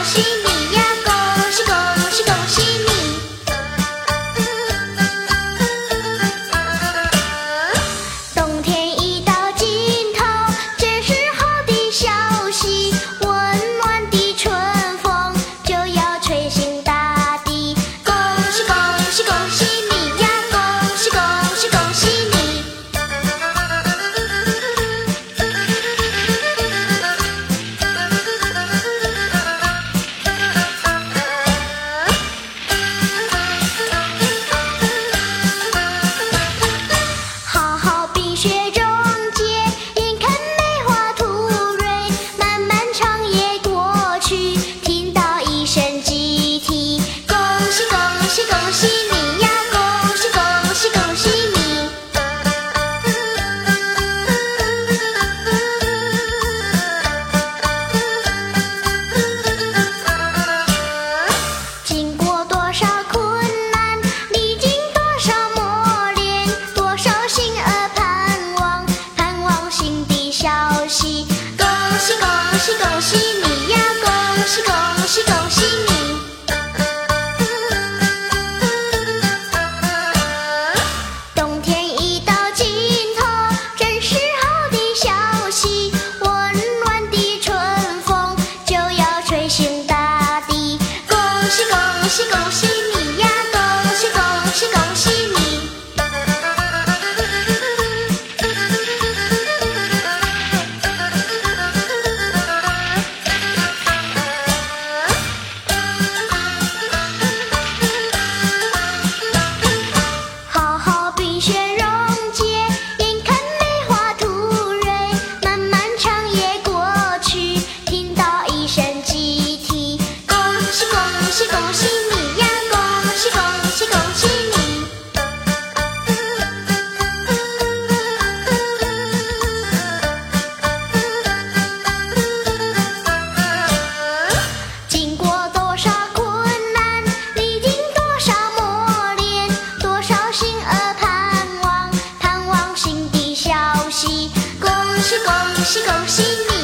恭喜你呀，恭喜恭喜恭喜你！冬天已到尽头，这是好的消息，温暖的春风就要吹醒大地。恭喜恭喜恭喜！się 喜恭喜你呀，恭喜恭喜恭喜你！冬天已到尽头，真是好的消息，温暖的春风就要吹醒大地，恭喜恭喜恭！恭喜恭喜恭喜你。